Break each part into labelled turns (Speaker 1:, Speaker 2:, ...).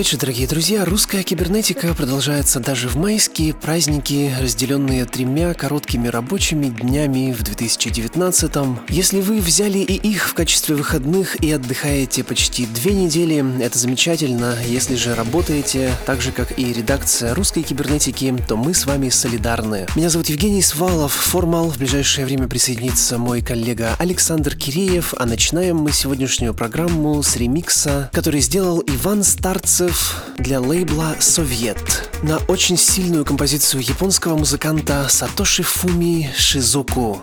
Speaker 1: Вечер, дорогие друзья. Русская кибернетика продолжается даже в майские праздники, разделенные тремя короткими рабочими днями в 2019 -м. Если вы взяли и их в качестве выходных и отдыхаете почти две недели, это замечательно. Если же работаете, так же как и редакция русской кибернетики, то мы с вами солидарны. Меня зовут Евгений Свалов, формал. В ближайшее время присоединится мой коллега Александр Киреев, а начинаем мы сегодняшнюю программу с ремикса, который сделал Иван Старт танцев для лейбла «Совет» на очень сильную композицию японского музыканта Сатоши Фуми Шизуку.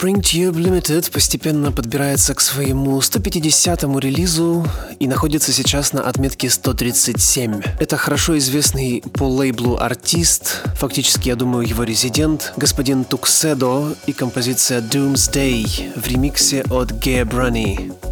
Speaker 1: Лейбл Spring Tube Limited постепенно подбирается к своему 150-му релизу и находится сейчас на отметке 137. Это хорошо известный по лейблу артист, фактически, я думаю, его резидент, господин Тукседо и композиция Doomsday в ремиксе от Gea Brunny.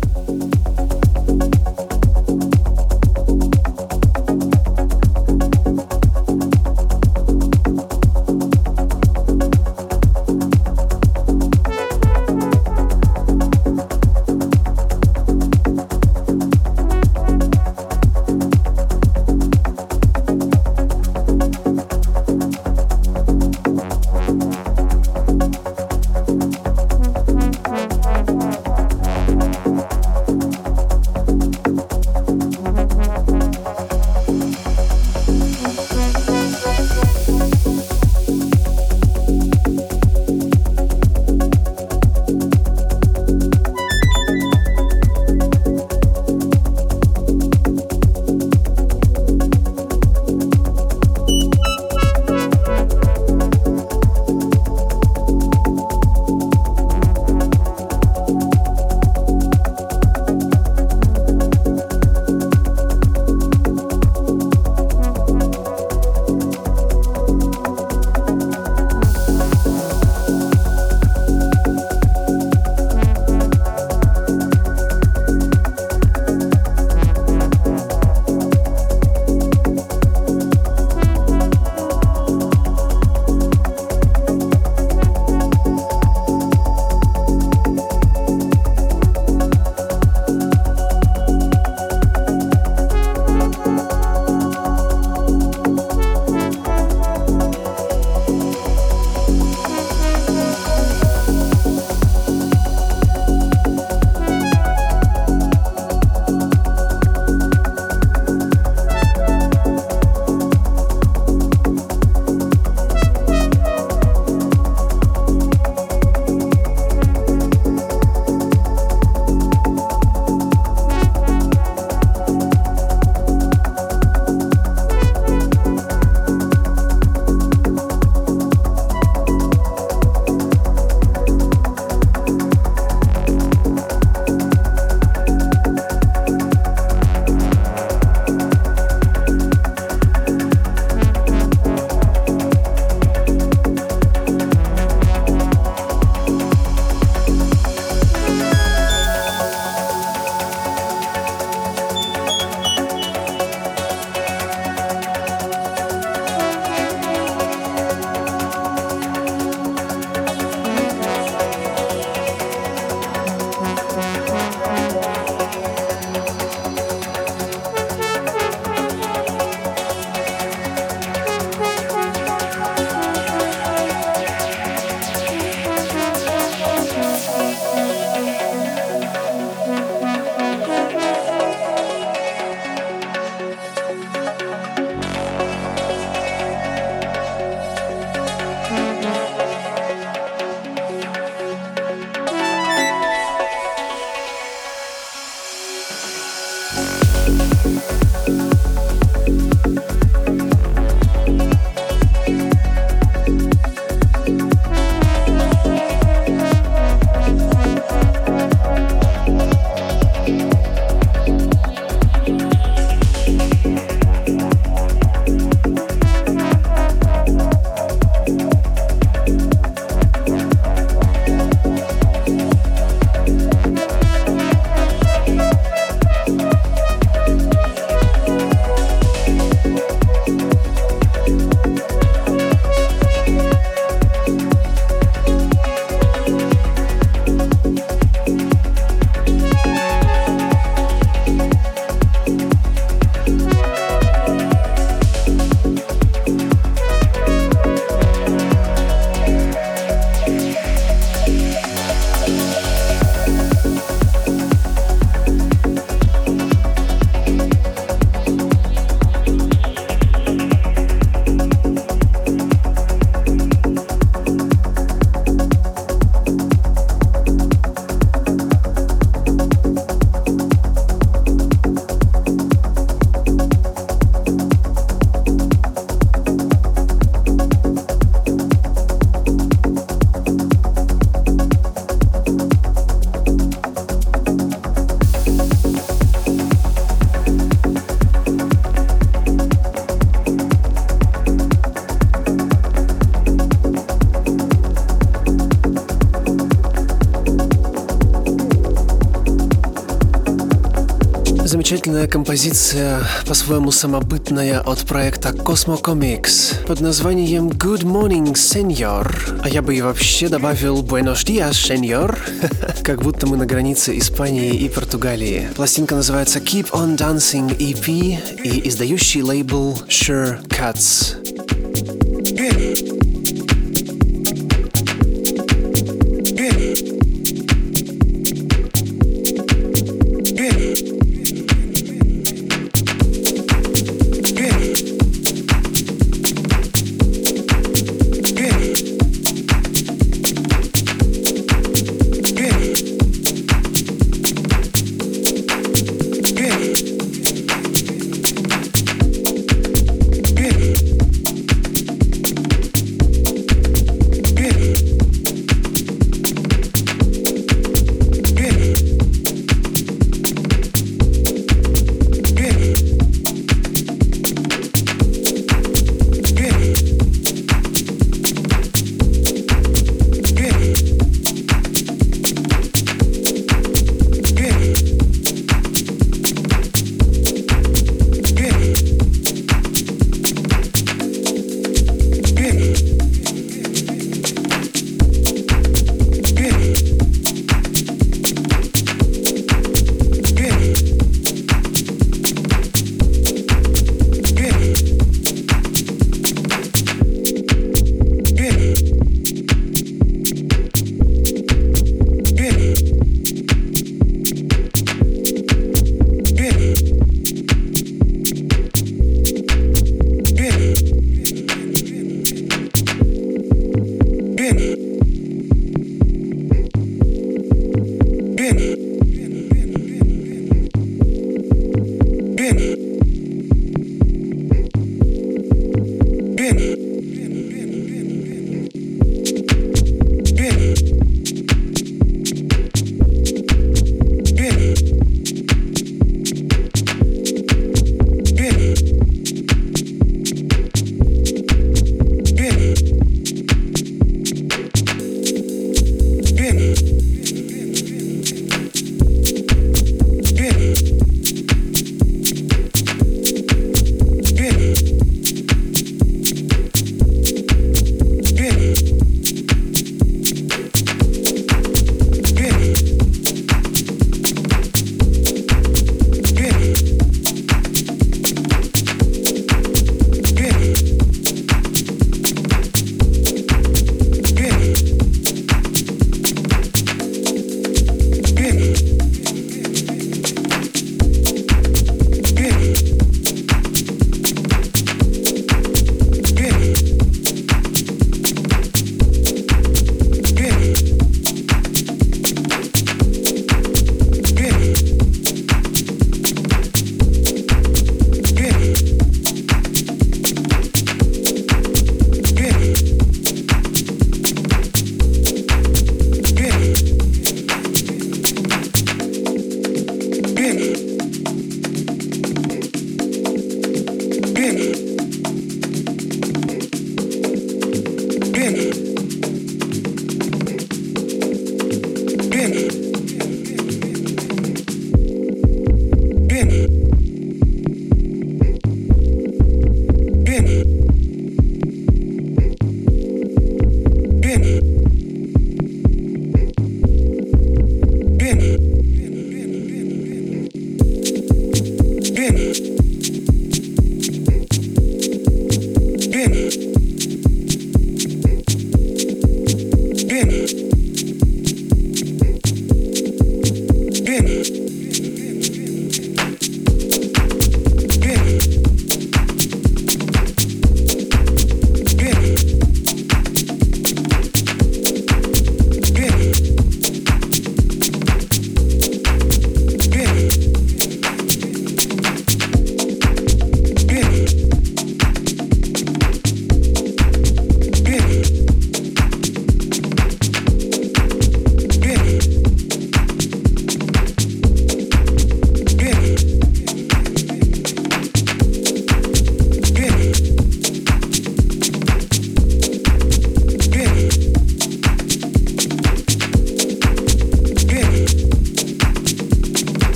Speaker 1: Замечательная композиция, по-своему самобытная от проекта Cosmo Comics под названием Good Morning, Senor. А я бы и вообще добавил Buenos Dias, Senor. как будто мы на границе Испании и Португалии. Пластинка называется Keep On Dancing EP и издающий лейбл Sure Cuts.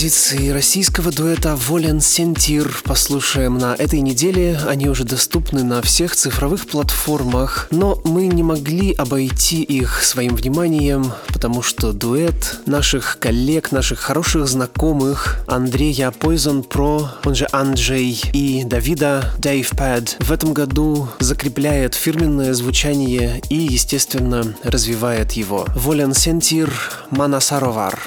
Speaker 1: Композиции российского дуэта «Волен Сентир» послушаем на этой неделе. Они уже доступны на всех цифровых платформах, но мы не могли обойти их своим вниманием, потому что дуэт наших коллег, наших хороших знакомых Андрея Poison Pro, он же Анджей, и Давида Dave Pad в этом году закрепляет фирменное звучание и, естественно, развивает его. «Волен Сентир» Манасаровар.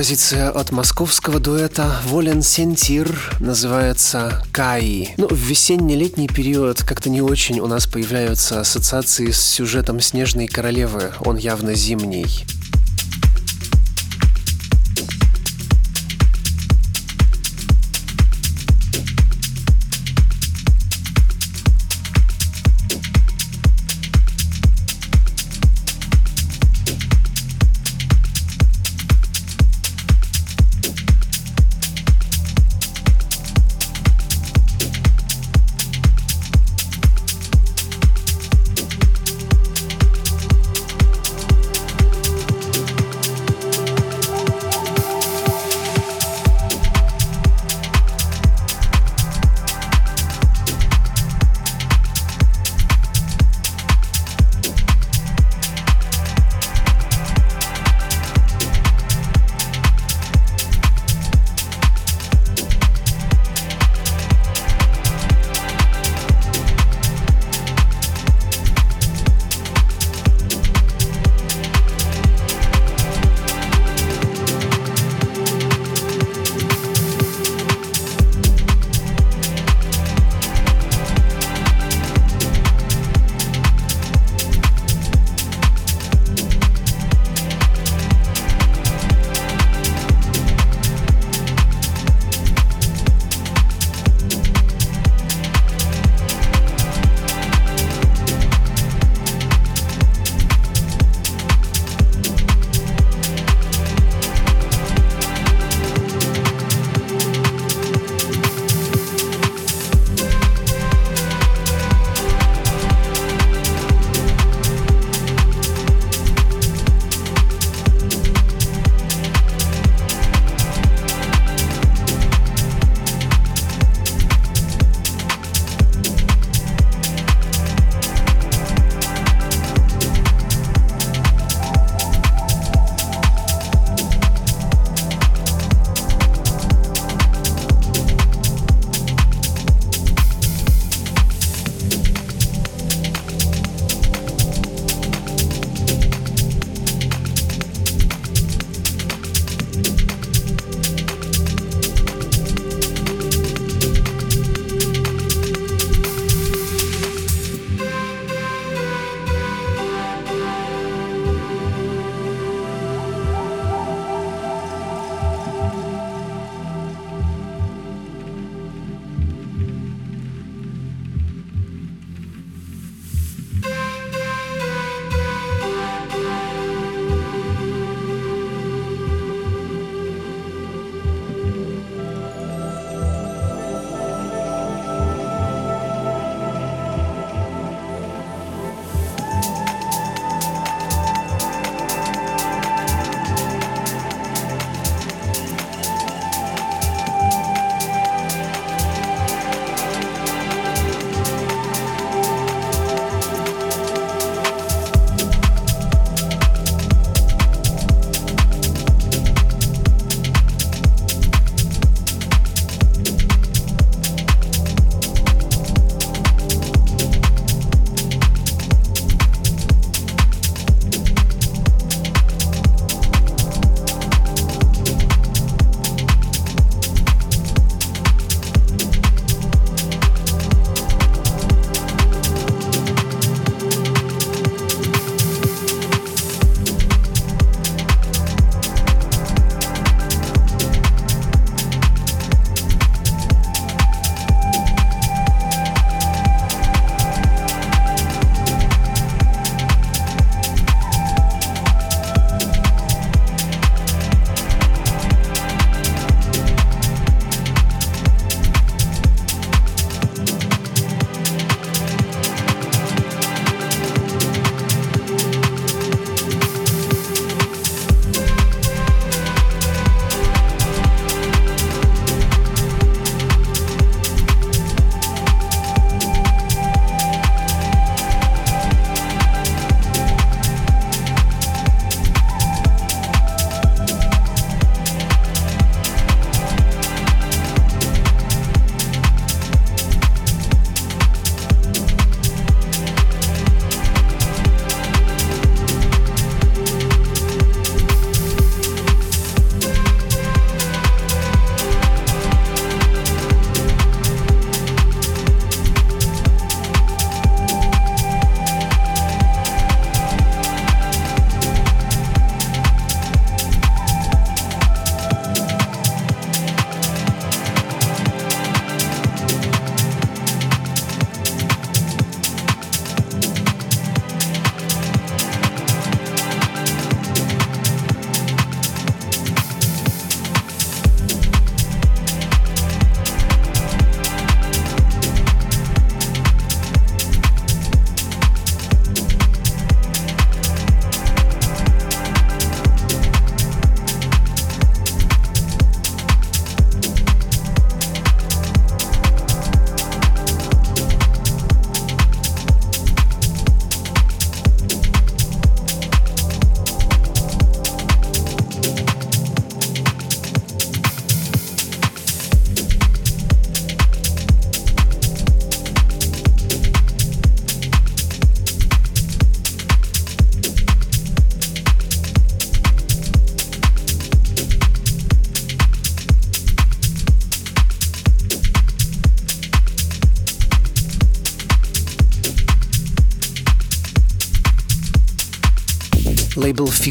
Speaker 1: Композиция от московского дуэта Волен Сентир называется «Каи». Ну, в весенне-летний период как-то не очень у нас появляются ассоциации с сюжетом «Снежной королевы». Он явно зимний.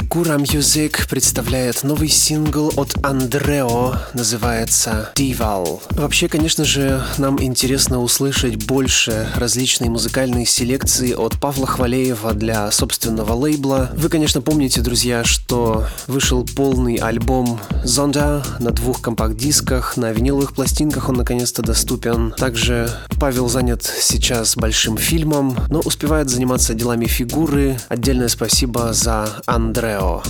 Speaker 1: Figura Music представляет новый сингл от Андрео, называется Dival. Вообще, конечно же, нам интересно услышать больше различной музыкальной селекции от Павла Хвалеева для собственного лейбла. Вы, конечно, помните, друзья, что вышел полный альбом Zonda на двух компакт-дисках, на виниловых пластинках он наконец-то доступен. Также Павел занят сейчас большим фильмом, но успевает заниматься делами фигуры. Отдельное спасибо за Андрео. Наш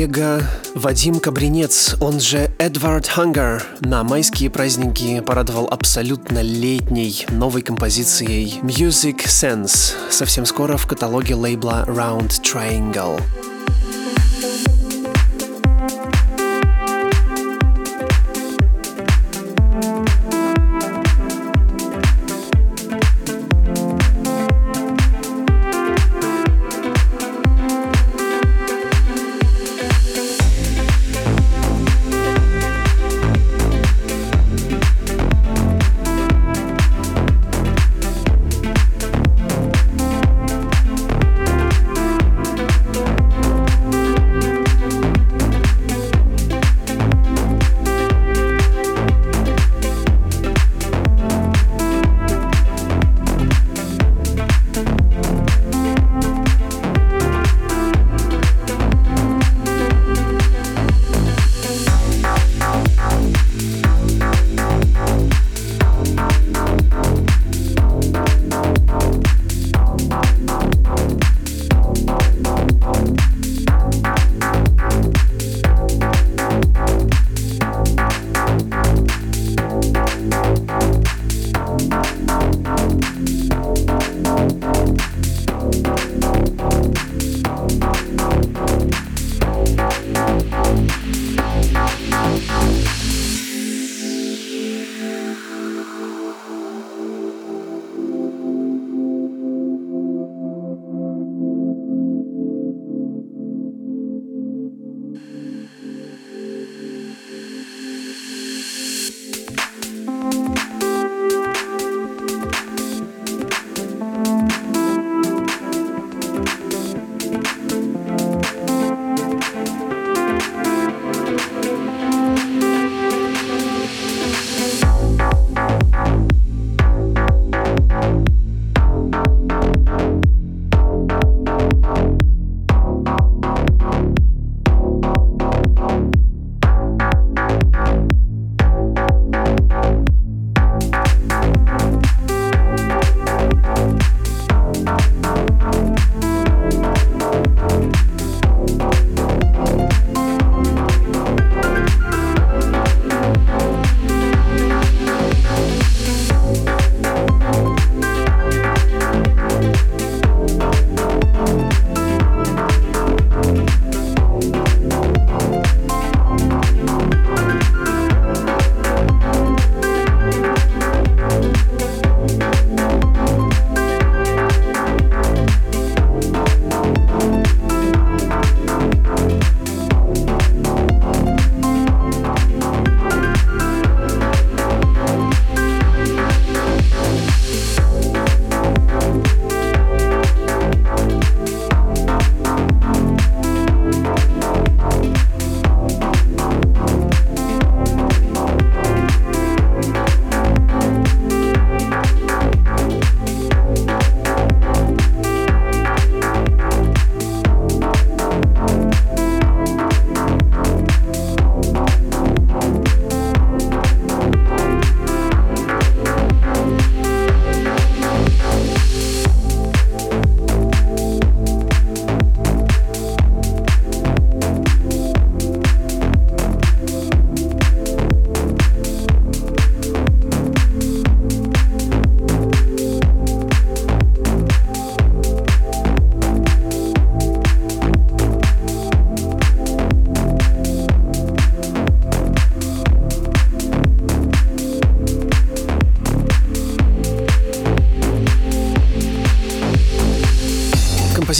Speaker 1: коллега Вадим Кабринец, он же Эдвард Хангер, на майские праздники порадовал абсолютно летней новой композицией Music Sense, совсем скоро в каталоге лейбла Round Triangle.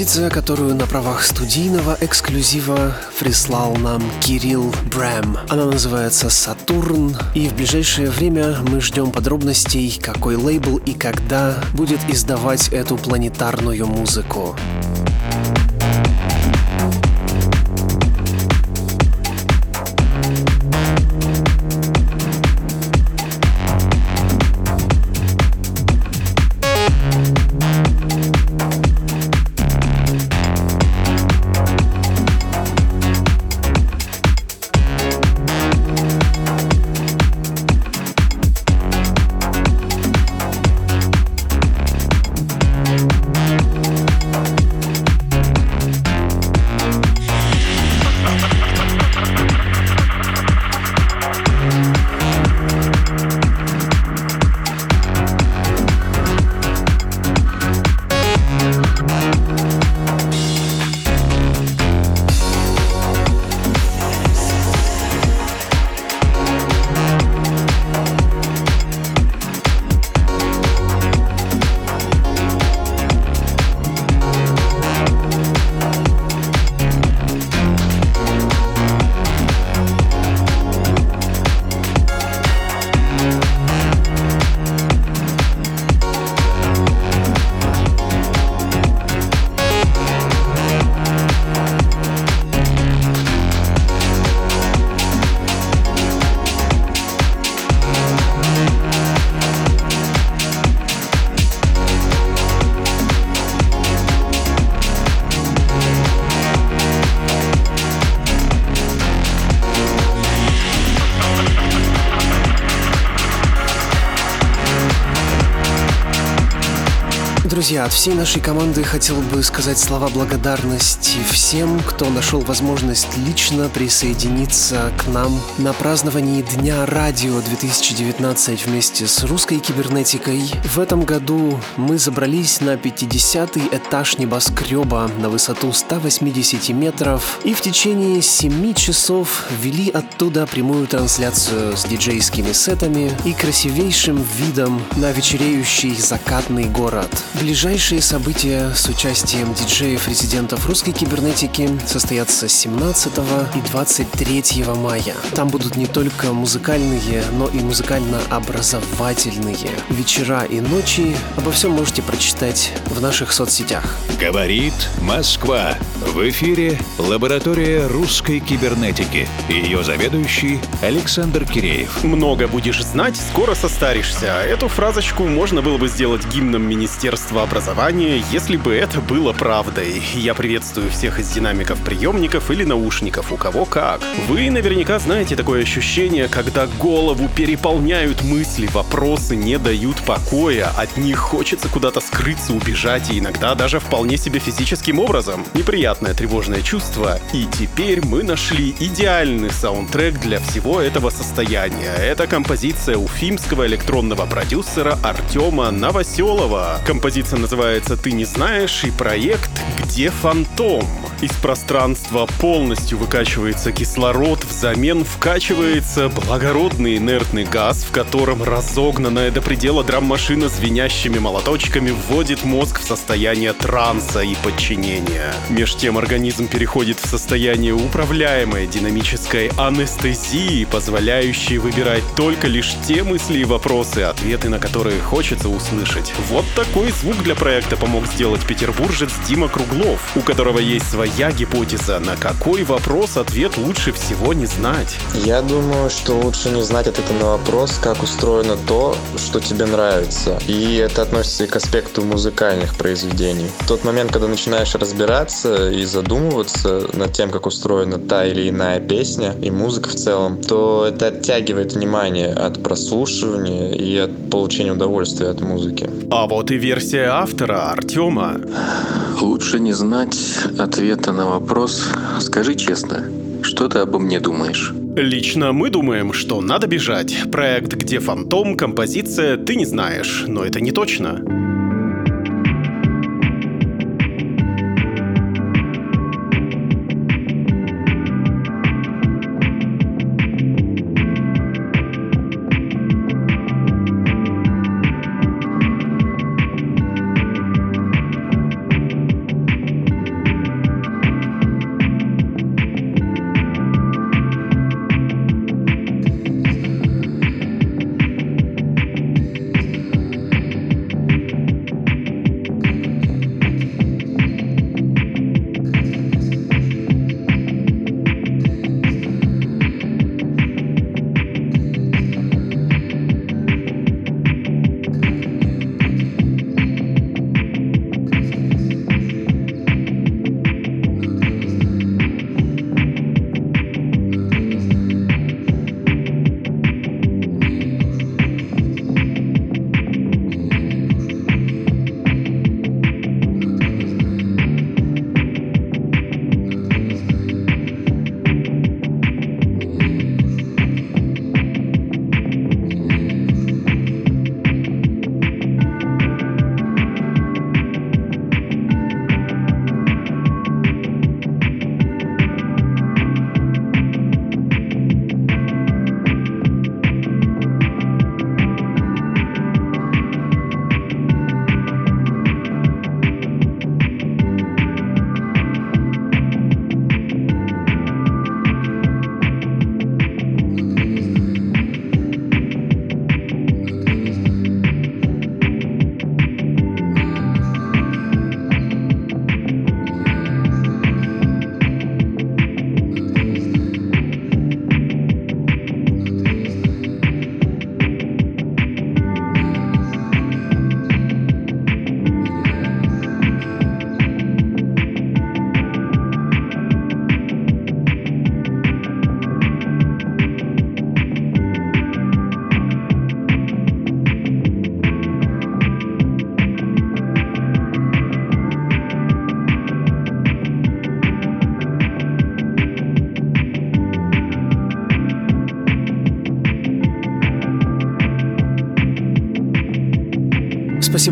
Speaker 1: Композиция, которую на правах студийного эксклюзива прислал нам Кирилл Брэм. Она называется «Сатурн», и в ближайшее время мы ждем подробностей, какой лейбл и когда будет издавать эту планетарную музыку. Друзья, от всей нашей команды хотел бы сказать слова благодарности всем, кто нашел возможность лично присоединиться к нам на праздновании Дня радио 2019 вместе с русской кибернетикой. В этом году мы забрались на 50-й этаж небоскреба на высоту 180 метров и в течение 7 часов вели оттуда прямую трансляцию с диджейскими сетами и красивейшим видом на вечереющий закатный город. Ближайшие события с участием диджеев-резидентов русской кибернетики состоятся 17 и 23 мая. Там будут не только музыкальные, но и музыкально-образовательные вечера и ночи. Обо всем можете прочитать в наших соцсетях.
Speaker 2: Говорит Москва. В эфире лаборатория русской кибернетики. Ее заведующий Александр Киреев.
Speaker 3: Много будешь знать, скоро состаришься. Эту фразочку можно было бы сделать гимном Министерства Министерства образования, если бы это было правдой. Я приветствую всех из динамиков приемников или наушников, у кого как. Вы наверняка знаете такое ощущение, когда голову переполняют мысли, вопросы не дают покоя, от них хочется куда-то скрыться, убежать и иногда даже вполне себе физическим образом. Неприятное тревожное чувство. И теперь мы нашли идеальный саундтрек для всего этого состояния. Это композиция уфимского электронного продюсера Артема Новоселова. Композиция Композиция называется «Ты не знаешь» и проект «Где фантом?». Из пространства полностью выкачивается кислород, взамен вкачивается благородный инертный газ, в котором разогнанная до предела драм-машина звенящими молоточками вводит мозг в состояние транса и подчинения. Меж тем организм переходит в состояние управляемой динамической анестезии, позволяющей выбирать только лишь те мысли и вопросы, ответы на которые хочется услышать. Вот такой звук для проекта помог сделать петербуржец Дима Круглов, у которого есть своя гипотеза, на какой вопрос ответ лучше всего не знать?
Speaker 4: Я думаю, что лучше не знать ответа на вопрос, как устроено то, что тебе нравится. И это относится и к аспекту музыкальных произведений. В тот момент, когда начинаешь разбираться и задумываться над тем, как устроена та или иная песня и музыка в целом, то это оттягивает внимание от прослушивания и от получения удовольствия от музыки.
Speaker 3: А вот и версия автора Артема.
Speaker 5: Лучше не знать ответа на вопрос «Скажи честно, что ты обо мне думаешь?»
Speaker 3: Лично мы думаем, что надо бежать. Проект «Где фантом?» композиция «Ты не знаешь», но это не точно.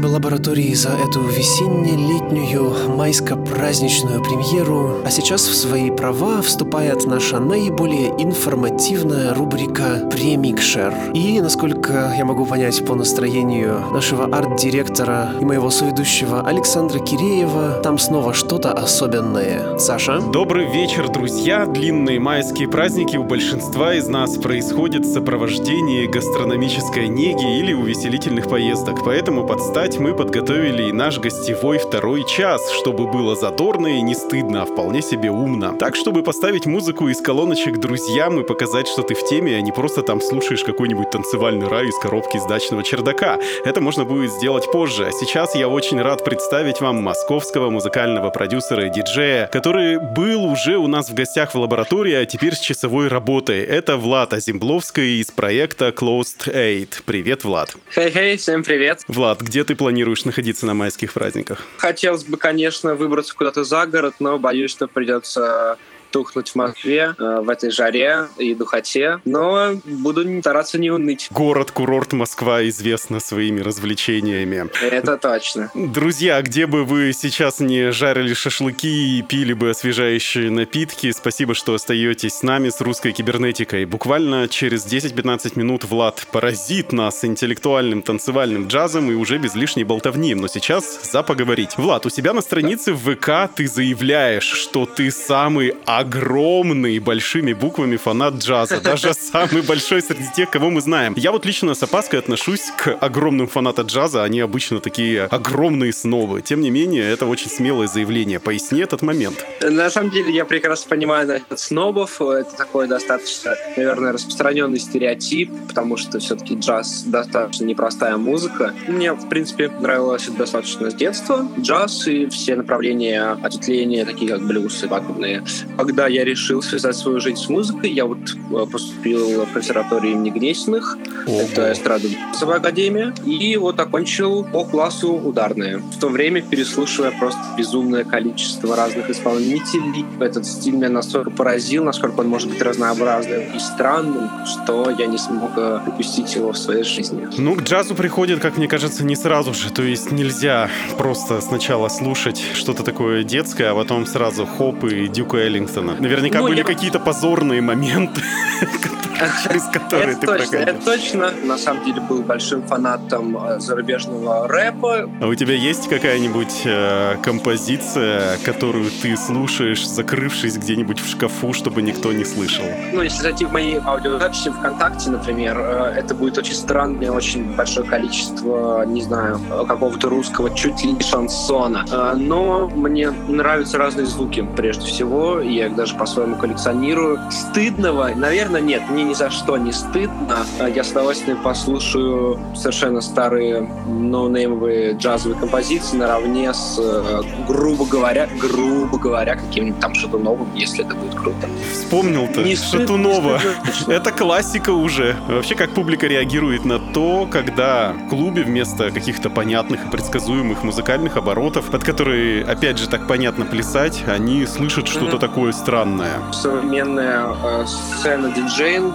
Speaker 1: Лаборатории за эту весенне-летнюю майско-праздничную премьеру. А сейчас в свои права вступает наша наиболее информативная рубрика «Премикшер». И, насколько я могу понять по настроению нашего арт-директора и моего соведущего Александра Киреева, там снова что-то особенное. Саша?
Speaker 3: Добрый вечер, друзья. Длинные майские праздники у большинства из нас происходят в сопровождении гастрономической неги или увеселительных поездок. Поэтому под стать мы подготовили и наш гостевой второй час, чтобы было задорно и не стыдно, а вполне себе умно. Так, чтобы поставить музыку из колоночек друзьям и показать, что ты в теме, а не просто там слушаешь какой-нибудь танцевальный рай из коробки с дачного чердака. Это можно будет сделать позже. А сейчас я очень рад представить вам московского музыкального продюсера и диджея, который был уже у нас в гостях в лаборатории, а теперь с часовой работой. Это Влад Азимбловский из проекта Closed Aid. Привет, Влад.
Speaker 6: Хей-хей, всем привет.
Speaker 3: Влад, где ты планируешь находиться на майских праздниках?
Speaker 6: Хотелось бы, конечно, выбраться куда-то за город, но боюсь, что придется тухнуть в Москве э, в этой жаре и духоте, но буду стараться не уныть.
Speaker 3: Город-курорт Москва известна своими развлечениями.
Speaker 6: Это точно.
Speaker 3: Друзья, где бы вы сейчас не жарили шашлыки и пили бы освежающие напитки, спасибо, что остаетесь с нами, с русской кибернетикой. Буквально через 10-15 минут Влад поразит нас интеллектуальным танцевальным джазом и уже без лишней болтовни. Но сейчас за поговорить. Влад, у себя на странице в ВК ты заявляешь, что ты самый огромный большими буквами фанат джаза. Даже самый большой среди тех, кого мы знаем. Я вот лично с опаской отношусь к огромным фанатам джаза. Они обычно такие огромные снобы. Тем не менее, это очень смелое заявление. Поясни этот момент.
Speaker 6: На самом деле, я прекрасно понимаю насчет снобов. Это такой достаточно, наверное, распространенный стереотип, потому что все-таки джаз достаточно непростая музыка. Мне, в принципе, нравилось это достаточно с детства. Джаз и все направления ответвления, такие как блюз и вакуумные когда я решил связать свою жизнь с музыкой, я вот э, поступил в консерваторию имени Гнесиных, это эстрада академия, и вот окончил по классу ударные. В то время переслушивая просто безумное количество разных исполнителей, этот стиль меня настолько поразил, насколько он может быть разнообразным и странным, что я не смог э, упустить его в своей жизни.
Speaker 3: Ну, к джазу приходит, как мне кажется, не сразу же. То есть нельзя просто сначала слушать что-то такое детское, а потом сразу хоп и Дюка Эллингтон Джексона. Наверняка ну, были я... какие-то позорные моменты, через которые ты проходил.
Speaker 6: Это точно. На самом деле был большим фанатом э, зарубежного рэпа.
Speaker 3: А у тебя есть какая-нибудь э, композиция, которую ты слушаешь, закрывшись где-нибудь в шкафу, чтобы никто не слышал?
Speaker 6: Ну, если зайти в мои аудиозаписи ВКонтакте, например, э, это будет очень странное, очень большое количество, не знаю, какого-то русского чуть ли не шансона. Но мне нравятся разные звуки, прежде всего. Я их даже по-своему коллекционирую. Стыдного, наверное, нет, мне ни за что не стыдно. А я с удовольствием послушаю совершенно старые ноунеймовые джазовые композиции наравне с, э, грубо говоря, грубо говоря, каким-нибудь там что-то новым, если это будет круто.
Speaker 3: Вспомнил-то, Шатунова. Это классика уже. Вообще, как публика реагирует на то, когда в клубе вместо каких-то понятных и предсказуемых музыкальных оборотов, под которые, опять же, так понятно плясать, они слышат что-то такое странное.
Speaker 6: Современная э, сцена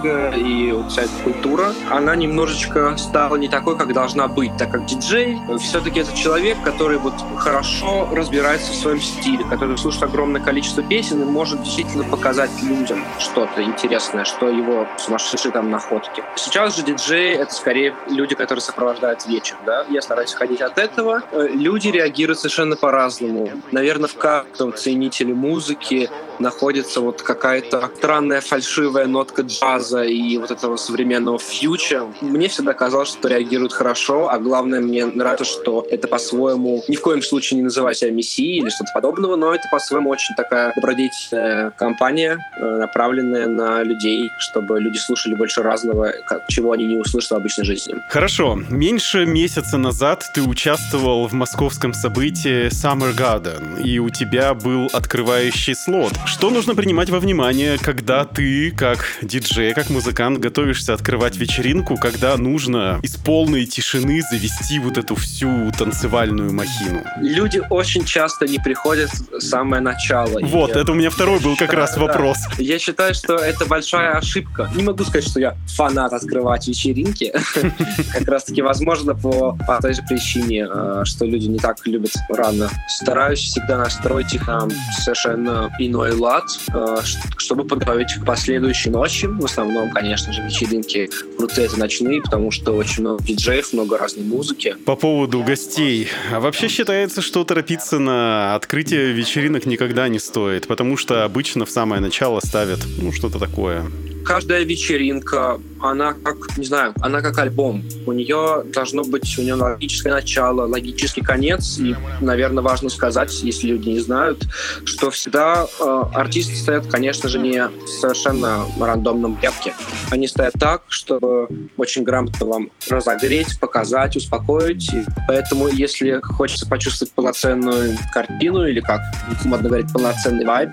Speaker 6: диджеинга и вот вся эта культура, она немножечко стала не такой, как должна быть, так как диджей все-таки это человек, который вот хорошо разбирается в своем стиле, который слушает огромное количество песен и может действительно показать людям что-то интересное, что его сумасшедшие там находки. Сейчас же диджей — это скорее люди, которые сопровождают вечер, да? Я стараюсь ходить от этого. Э, люди реагируют совершенно по-разному. Наверное, в каждом ценителе музыки находится вот какая-то странная фальшивая нотка джаза и вот этого современного фьюча. Мне всегда казалось, что реагируют хорошо, а главное, мне нравится, что это по-своему, ни в коем случае не называя себя мессией или что-то подобного, но это по-своему очень такая добродетельная компания, э, направленная на людей, чтобы люди слушали больше разного, чего они не услышат в обычной жизни.
Speaker 3: Хорошо. Меньше месяца назад ты участвовал в московском событии Summer Garden, и у тебя был открывающий слот. Что нужно принимать во внимание, когда ты, как диджей, как музыкант, готовишься открывать вечеринку, когда нужно из полной тишины завести вот эту всю танцевальную махину?
Speaker 6: Люди очень часто не приходят в самое начало.
Speaker 3: Вот,
Speaker 6: И
Speaker 3: это у меня второй был как
Speaker 6: Да,
Speaker 3: раз
Speaker 6: да.
Speaker 3: вопрос.
Speaker 6: Я считаю, что это большая ошибка. Не могу сказать, что я фанат открывать вечеринки. Как раз таки, возможно, по, той же причине, э, что люди не так любят рано. Стараюсь всегда настроить их на совершенно иной лад, э, чтобы подготовить к последующей ночи. В основном, конечно же, вечеринки крутые это ночные, потому что очень много диджеев, много разной музыки.
Speaker 3: По поводу гостей. А вообще считается, что торопиться на открытие вечеринок никогда не стоит, потому что обычно в самое начало ставят, ну, что-то такое.
Speaker 6: каждая вечеринка, она как, не знаю, она как альбом. У нее должно быть, у нее логическое начало, логический конец. И, наверное, важно сказать, если люди не знают, что всегда э, артисты стоят, конечно же, не в совершенно рандомном порядке. Они стоят так, чтобы очень грамотно вам разогреть, показать, успокоить. И поэтому, если хочется почувствовать полноценную картину или, как модно говорить, полноценный вайб,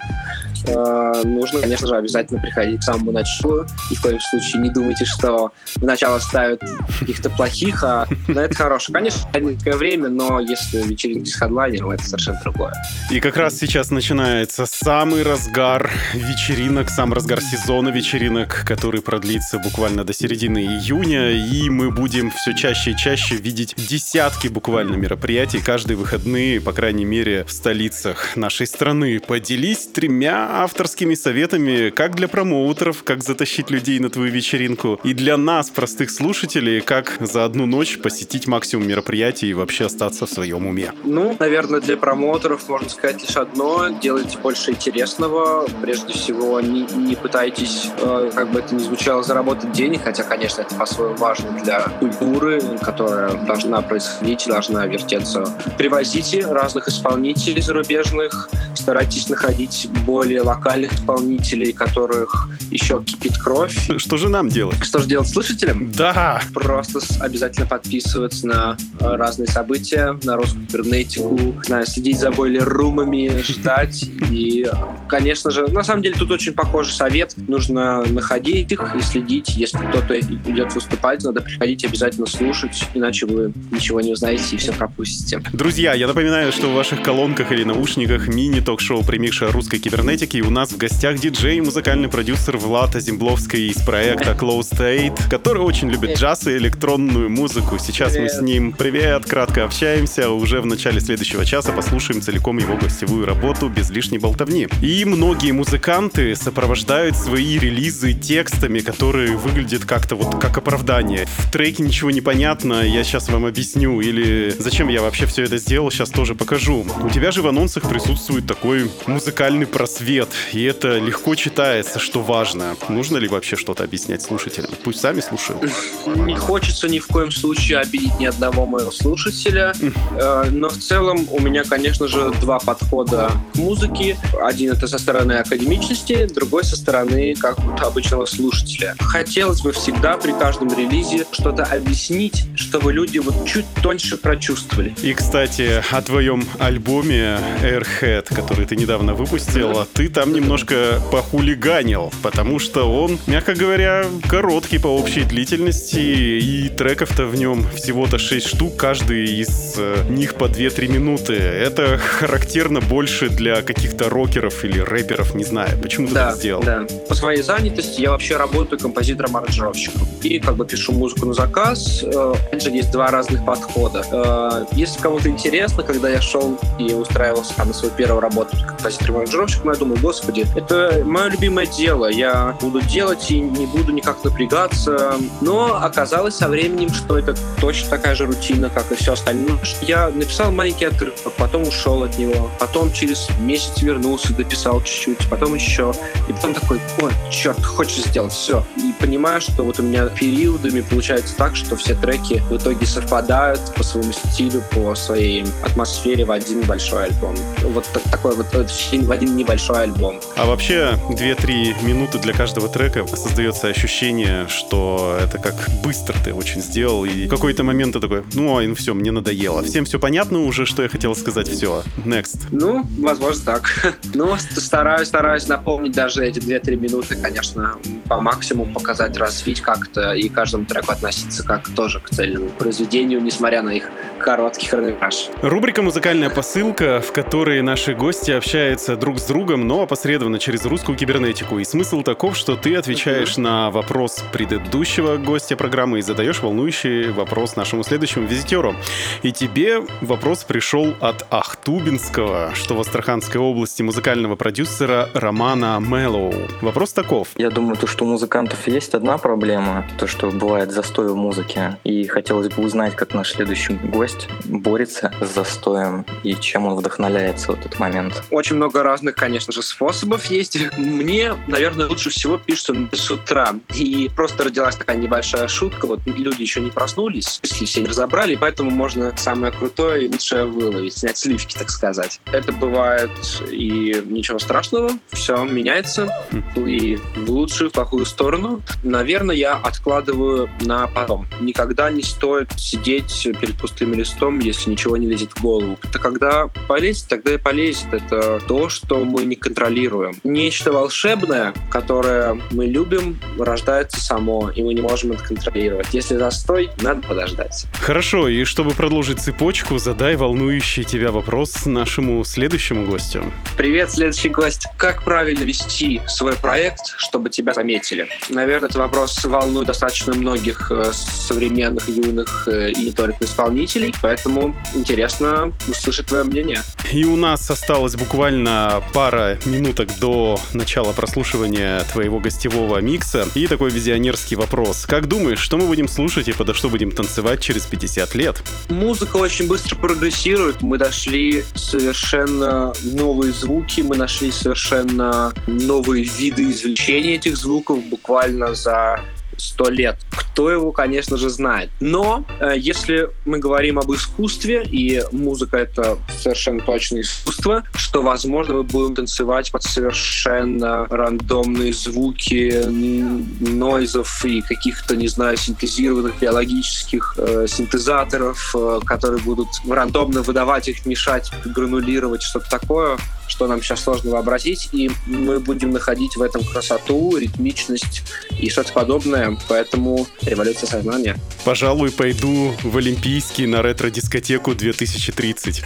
Speaker 6: нужно, конечно же, обязательно приходить к самому началу. Ни в коем случае не думайте, что в начало ставят каких-то плохих, а на это хорошее. Конечно, некое время, но если вечеринки с хедлайнером, это совершенно другое.
Speaker 3: И как раз сейчас начинается самый разгар вечеринок, сам разгар сезона вечеринок, который продлится буквально до середины июня, и мы будем все чаще и чаще видеть десятки буквально мероприятий каждые выходные, по крайней мере, в столицах нашей страны. Поделись тремя авторскими советами, как для промоутеров, как затащить людей на твою вечеринку, и для нас, простых слушателей, как за одну ночь посетить максимум мероприятий и вообще остаться в своем уме.
Speaker 6: Ну, наверное, для промоутеров можно сказать лишь одно. Делайте больше интересного. Прежде всего, не, не пытайтесь, э, как бы это ни звучало, заработать денег, хотя, конечно, это по-своему важно для культуры, которая должна происходить, должна вертеться. Привозите разных исполнителей зарубежных, старайтесь находить более локальных исполнителей, которых еще кипит кровь.
Speaker 3: Что же нам делать?
Speaker 6: Что же делать слушателям?
Speaker 3: Да,
Speaker 6: Просто обязательно подписываться на э, разные события, на русскую кибернетику, следить за бойлер-румами, ждать. И, конечно же, на самом деле тут очень похожий совет. Нужно находить их и следить. Если кто-то идет выступать, надо приходить обязательно слушать, иначе вы ничего не узнаете и все пропустите.
Speaker 3: Друзья, я напоминаю, что в ваших колонках или наушниках мини-ток-шоу «Примикша русской кибернетики» и у нас в гостях диджей и музыкальный продюсер Влад Азимбловский из проекта Close State, который очень любит джаз и электронную музыку. Сейчас мы
Speaker 6: Привет.
Speaker 3: с ним, привет, кратко общаемся. Уже в начале следующего часа послушаем целиком его гостевую работу без лишней болтовни. И многие музыканты сопровождают свои релизы текстами, которые выглядят как-то вот как оправдание. В треке ничего не понятно, я сейчас вам объясню. Или зачем я вообще все это сделал, сейчас тоже покажу. У тебя же в анонсах присутствует такой музыкальный просвет, и это легко читается, что важно. Нужно ли вообще что-то объяснять слушателям? Пусть сами слушают.
Speaker 6: Не хочется ни в коем случае обидеть ни одного моего слушателя, э, но в целом у меня, конечно же, два подхода к музыке. Один это со стороны академичности, другой со стороны как вот обычного слушателя. Хотелось бы всегда при каждом релизе что-то объяснить, чтобы люди вот чуть тоньше прочувствовали.
Speaker 3: И, кстати, о твоем альбоме Airhead, который ты недавно выпустила, ты там немножко похулиганил, потому что он, мягко говоря, короткий по общей длительности, и треков-то в нем всего-то 6 штук, каждый из э, них по 2-3 минуты. Это характерно больше для каких-то рокеров или рэперов, не знаю. Почему ты
Speaker 6: Да,
Speaker 3: так сделал?
Speaker 6: да. По своей занятости я вообще работаю композитором-аранжировщиком. И как бы пишу музыку на заказ. Э, Опять же, есть два разных подхода. Э, Если кому-то интересно, когда я шел и устраивался там на свою первую работу композитором-аранжировщиком, я думаю, господи, это мое любимое дело. Я буду делать и не буду никак напрягаться. Но оказалось со временем, что это точно такая же рутина, как и все остальное. Я написал маленький отрывок, потом ушел от него, потом через месяц вернулся, дописал чуть-чуть, потом еще. И потом такой, ой, черт, хочешь сделать все. И понимаю, что вот у меня периодами получается так, что все треки в итоге совпадают по своему стилю, по своей атмосфере в один большой альбом. Вот так- такой вот э, в один небольшой альбом.
Speaker 3: А вообще, 2-3 минуты для каждого трека создается ощущение, что это как быстро ты очень сделал, и в какой-то момент ты такой, ну, ну все, мне надоело. Всем все понятно уже, что я хотел сказать, все, next.
Speaker 6: Ну, возможно, так. Ну, стараюсь, стараюсь напомнить даже эти 2-3 минуты, конечно, по максимуму показать, развить как-то и каждому треку относиться как тоже к цельному произведению, несмотря на их короткий хронометраж.
Speaker 3: Рубрика «Музыкальная посылка», в которой наши гости общаются друг с другом, но опосредованно через русскую кибернетику. И смысл таков, что ты отвечаешь на вопрос предыдущего гостя программы и задаешь волнующий вопрос нашему следующему визитеру. И тебе вопрос пришел от Ахтубинского, что в Астраханской области музыкального продюсера Романа Мэллоу. Вопрос таков.
Speaker 7: Я думаю, то, что у музыкантов есть одна проблема, то, что бывает застой в музыке. И хотелось бы узнать, как наш следующий гость борется с застоем и чем он вдохновляется в этот момент.
Speaker 6: Очень много разных, конечно же, способов есть. Мне, наверное, лучше всего пишется с утра. И просто родилась такая небольшая шутка. Вот люди еще не проснулись, если все не разобрали, поэтому можно самое крутое и лучшее выловить, снять сливки, так сказать. Это бывает и ничего страшного, все меняется и в лучшую, в плохую сторону. Наверное, я откладываю на потом. Никогда не стоит сидеть перед пустым листом, если ничего не лезет в голову. Это когда полезет, тогда и полезет. Это то, что мы не контролируем. Нечто волшебное, которое мы любим, рождается само, и мы не можем это контролировать. Если застой, надо подождать.
Speaker 3: Хорошо, и чтобы продолжить цепочку, задай волнующий тебя вопрос нашему следующему гостю.
Speaker 6: Привет, следующий гость. Как правильно вести свой проект, чтобы тебя заметили? Наверное, этот вопрос волнует достаточно многих э, современных, юных э, и не только исполнителей, поэтому интересно услышать твое мнение.
Speaker 3: И у нас осталось буквально пара минуток до начала прослушивания твоего гостевого микса. И такой визионерский вопрос. Как думаешь, что мы будем слушать и подо что будем танцевать через 50 лет?
Speaker 6: Музыка очень быстро прогрессирует. Мы дошли совершенно новые звуки, мы нашли совершенно новые виды извлечения этих звуков буквально за сто лет. Кто его, конечно же, знает. Но э, если мы говорим об искусстве, и музыка — это совершенно точно искусство, что, возможно, мы будем танцевать под совершенно рандомные звуки нойзов и каких-то, не знаю, синтезированных биологических э, синтезаторов, э, которые будут рандомно выдавать их, мешать, гранулировать, что-то такое что нам сейчас сложно вообразить, и мы будем находить в этом красоту, ритмичность и что-то подобное, поэтому революция сознания.
Speaker 3: Пожалуй, пойду в Олимпийский на ретро-дискотеку 2030.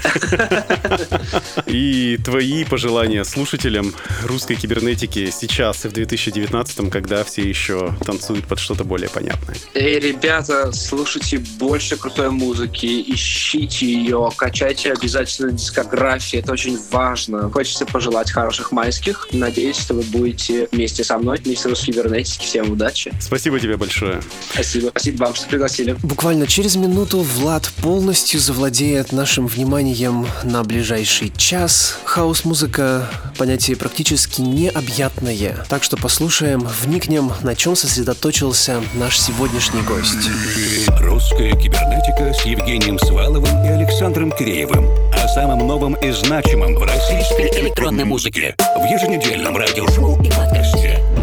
Speaker 3: И твои пожелания слушателям русской кибернетики сейчас и в 2019, когда все еще танцуют под что-то более понятное.
Speaker 6: Эй, ребята, слушайте больше крутой музыки, ищите ее, качайте обязательно дискографию, это очень важно хочется пожелать хороших майских. Надеюсь, что вы будете вместе со мной, вместе с кибернетики. Всем удачи.
Speaker 3: Спасибо тебе большое.
Speaker 6: Спасибо. Спасибо вам, что пригласили.
Speaker 1: Буквально через минуту Влад полностью завладеет нашим вниманием на ближайший час. Хаос-музыка — понятие практически необъятное. Так что послушаем, вникнем, на чем сосредоточился наш сегодняшний гость.
Speaker 8: Русская кибернетика с Евгением Сваловым и Александром Киреевым. О самом новом и значимом в российской электронной музыке в еженедельном радиошоу и подкасте.